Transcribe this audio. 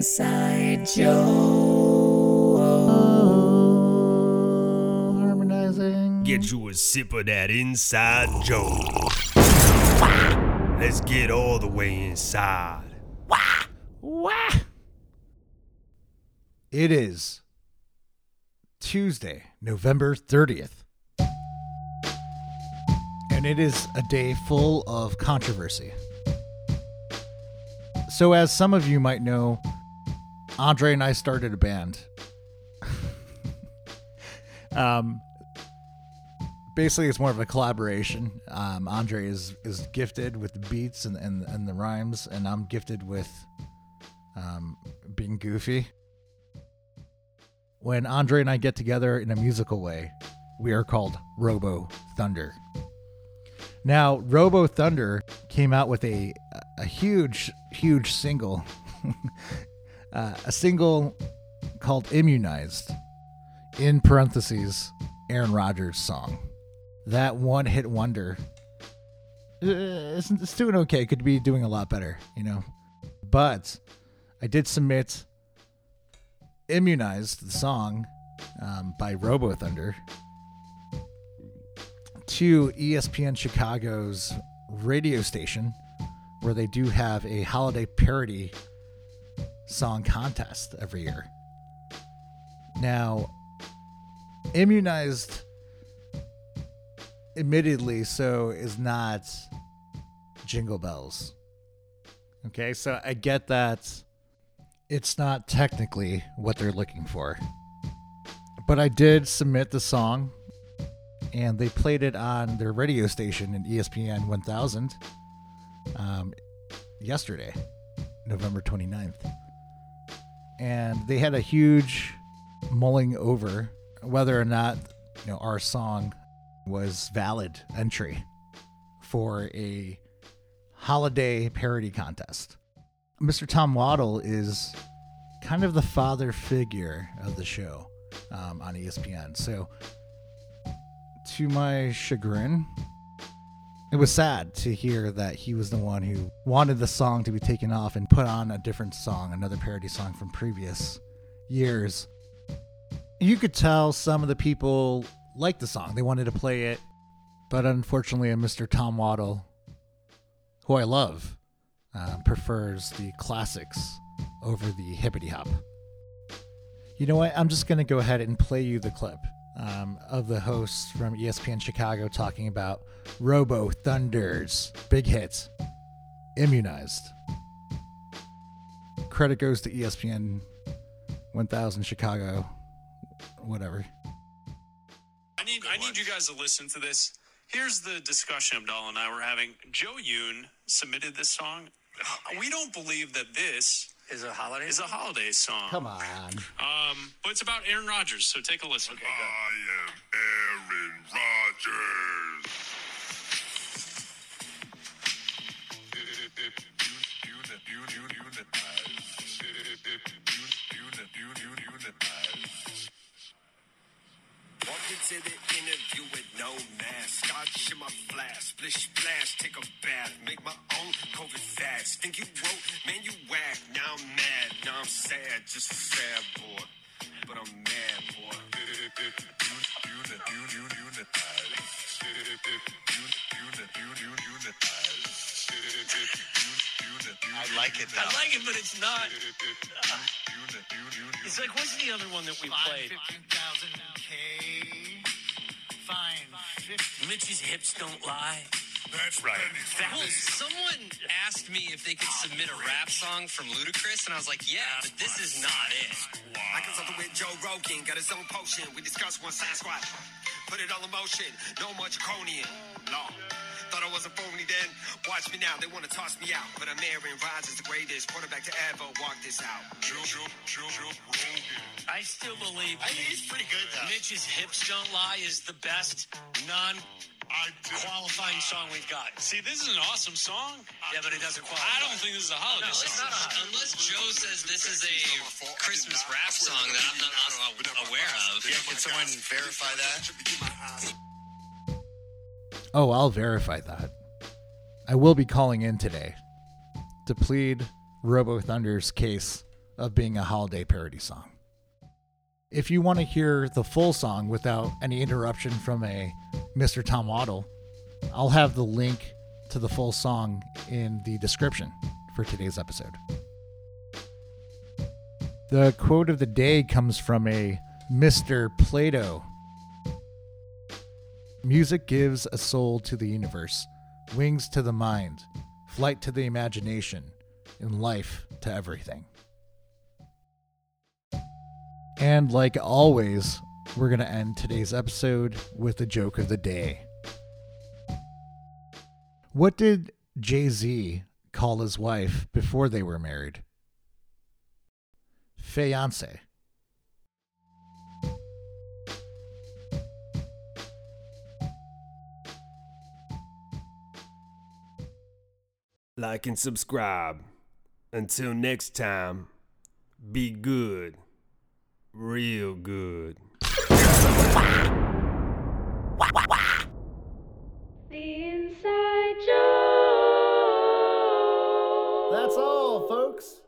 Inside Joe. Harmonizing. Get you a sip of that inside Joe. Let's get all the way inside. Wah! It is Tuesday, November 30th. And it is a day full of controversy. So, as some of you might know, Andre and I started a band. um, basically, it's more of a collaboration. Um, Andre is, is gifted with the beats and, and, and the rhymes, and I'm gifted with um, being goofy. When Andre and I get together in a musical way, we are called Robo Thunder. Now, Robo Thunder came out with a a huge, huge single, uh, a single called "Immunized." In parentheses, Aaron Rodgers song. That one hit wonder. uh, It's, doing okay. Could be doing a lot better, you know. But I did submit "Immunized," the song um, by Robo Thunder, to ESPN Chicago's radio station, where they do have a holiday parody song contest every year. Now, immunized, admittedly, so is not Jingle Bells. Okay, so I get that it's not technically what they're looking for. But I did submit the song and they played it on their radio station in ESPN 1000 um, yesterday, November 29th. And they had a huge mulling over whether or not you know our song was valid entry for a holiday parody contest. Mr. Tom Waddle is kind of the father figure of the show um, on ESPN. So to my chagrin, it was sad to hear that he was the one who wanted the song to be taken off and put on a different song, another parody song from previous years. You could tell some of the people liked the song, they wanted to play it, but unfortunately, a Mr. Tom Waddle, who I love, uh, prefers the classics over the hippity hop. You know what? I'm just going to go ahead and play you the clip um, of the hosts from ESPN Chicago talking about Robo Thunder's big hit, Immunized. Credit goes to ESPN 1000 Chicago, whatever. I need I need you guys to listen to this. Here's the discussion Abdallah and I were having. Joe Yoon submitted this song. We don't believe that this Is a holiday? is a holiday song. Come on. Um, but it's about Aaron Rodgers, so take a listen. I Walk into the interview with no mask. Scotch in my flask. Splish splash, take a bath. Make my own COVID fast. Think you woke, man, you whack. Now I'm mad, now I'm sad. Just a sad boy. But I'm mad, boy. I like it I like it, but it's not. It's like what's the other one that we played? Mitch's hips don't lie. That's right. That Well, was someone asked me if they could submit a rap song from Ludacris, and I was like, yeah, but this is not it. I consulted with Joe Rogan, got his own potion. We discussed one side squat. Put it all in motion. No more draconian. Law. Thought I was a phony then. Watch me now, they want to toss me out. But I'm Aaron Rodgers, the greatest quarterback to ever walk this out. Joe, Joe, Joe, Joe Rogan. I still believe I think he's pretty good though. Mitch's hips don't lie is the best non. Qualifying song we've got. See, this is an awesome song. Yeah, but it doesn't qualify. I don't think this is a holiday No, it's song. not a, unless Joe says this is a Christmas rap song that I'm not un- aware of. Yeah, can someone verify that? Oh, I'll verify that. I will be calling in today to plead Robo Thunder's case of being a holiday parody song. If you want to hear the full song without any interruption from a Mr. Tom Waddle, I'll have the link to the full song in the description for today's episode. The quote of the day comes from a Mr. Plato. Music gives a soul to the universe, wings to the mind, flight to the imagination, and life to everything. And like always, we're going to end today's episode with the joke of the day. What did Jay Z call his wife before they were married? Feyoncé. Like and subscribe. Until next time, be good. Real good. The inside joke. That's all, folks.